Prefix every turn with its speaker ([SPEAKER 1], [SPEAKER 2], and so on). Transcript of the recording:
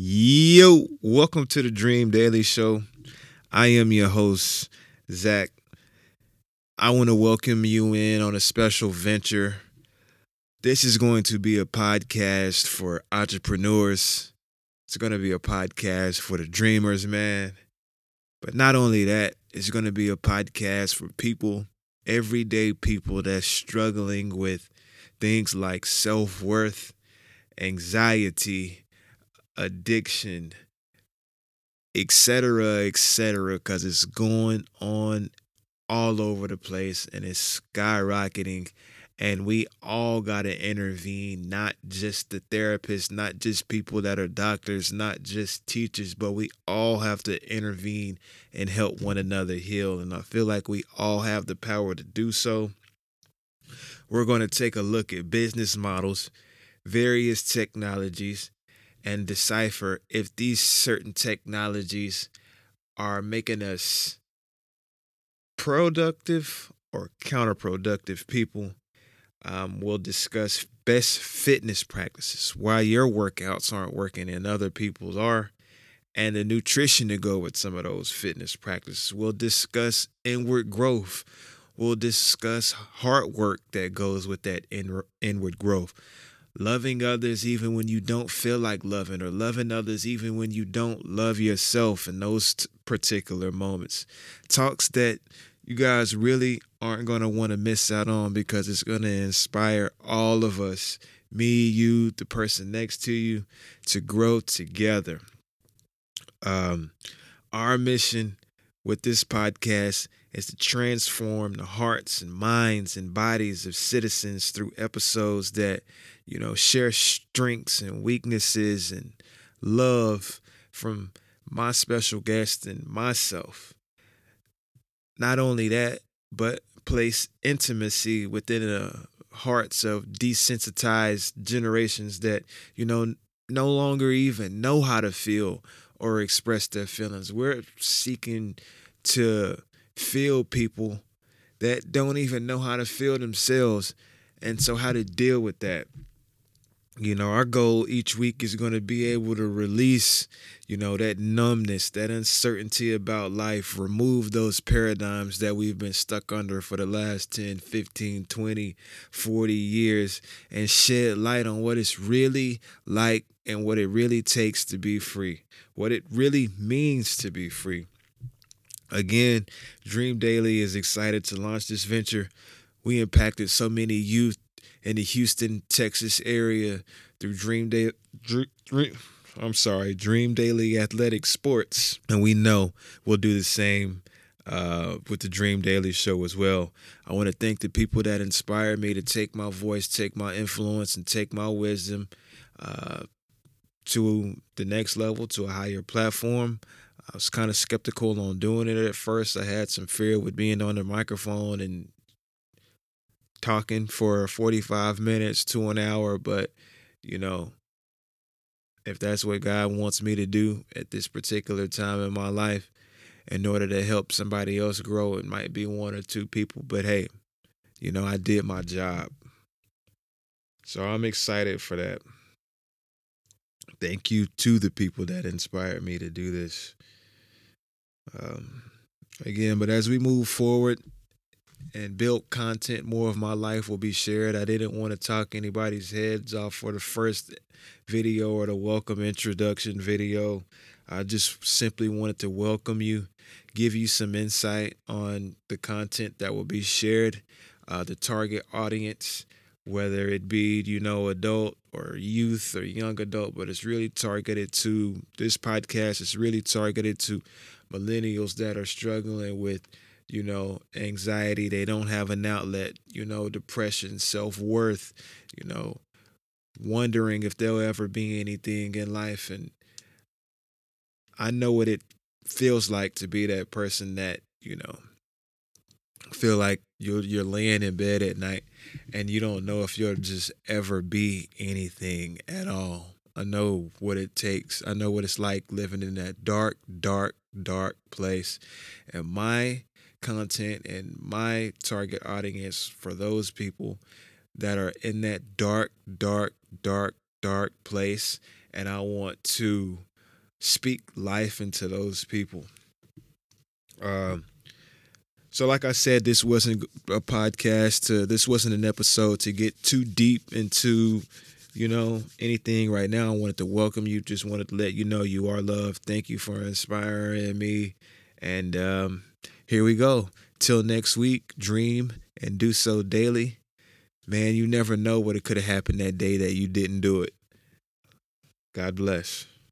[SPEAKER 1] Yo, welcome to the Dream Daily Show. I am your host, Zach. I want to welcome you in on a special venture. This is going to be a podcast for entrepreneurs. It's going to be a podcast for the dreamers, man. But not only that, it's going to be a podcast for people, everyday people that's struggling with things like self worth, anxiety, addiction, etc., etc., because it's going on all over the place and it's skyrocketing. And we all got to intervene, not just the therapists, not just people that are doctors, not just teachers, but we all have to intervene and help one another heal. And I feel like we all have the power to do so. We're going to take a look at business models, various technologies, and decipher if these certain technologies are making us productive or counterproductive people. Um, we'll discuss best fitness practices, why your workouts aren't working and other people's are, and the nutrition to go with some of those fitness practices. We'll discuss inward growth. We'll discuss hard work that goes with that in, inward growth loving others even when you don't feel like loving, or loving others even when you don't love yourself in those t- particular moments. Talks that you guys really aren't going to want to miss out on because it's going to inspire all of us me, you, the person next to you to grow together. Um, our mission with this podcast is to transform the hearts and minds and bodies of citizens through episodes that you know, share strengths and weaknesses and love from my special guest and myself. Not only that, but place intimacy within the hearts of desensitized generations that, you know, no longer even know how to feel or express their feelings. We're seeking to feel people that don't even know how to feel themselves. And so, how to deal with that you know our goal each week is going to be able to release you know that numbness that uncertainty about life remove those paradigms that we've been stuck under for the last 10 15 20 40 years and shed light on what it's really like and what it really takes to be free what it really means to be free again dream daily is excited to launch this venture we impacted so many youth in the Houston, Texas area through Dream Day. I'm sorry, Dream Daily Athletic Sports, and we know we'll do the same uh, with the Dream Daily Show as well. I want to thank the people that inspired me to take my voice, take my influence, and take my wisdom uh, to the next level, to a higher platform. I was kind of skeptical on doing it at first. I had some fear with being on the microphone and talking for 45 minutes to an hour, but you know, if that's what God wants me to do at this particular time in my life, in order to help somebody else grow, it might be one or two people, but hey, you know, I did my job. So I'm excited for that. Thank you to the people that inspired me to do this. Um, again, but as we move forward, and built content. More of my life will be shared. I didn't want to talk anybody's heads off for the first video or the welcome introduction video. I just simply wanted to welcome you, give you some insight on the content that will be shared, uh, the target audience, whether it be, you know, adult or youth or young adult, but it's really targeted to this podcast, it's really targeted to millennials that are struggling with you know, anxiety, they don't have an outlet, you know, depression, self worth, you know, wondering if there'll ever be anything in life. And I know what it feels like to be that person that, you know, feel like you're you're laying in bed at night and you don't know if you'll just ever be anything at all. I know what it takes. I know what it's like living in that dark, dark, dark place. And my content and my target audience for those people that are in that dark, dark, dark, dark place. And I want to speak life into those people. Um, so, like I said, this wasn't a podcast. To, this wasn't an episode to get too deep into, you know, anything right now. I wanted to welcome you. Just wanted to let you know you are loved. Thank you for inspiring me. And um, here we go. Till next week, dream and do so daily. Man, you never know what it could have happened that day that you didn't do it. God bless.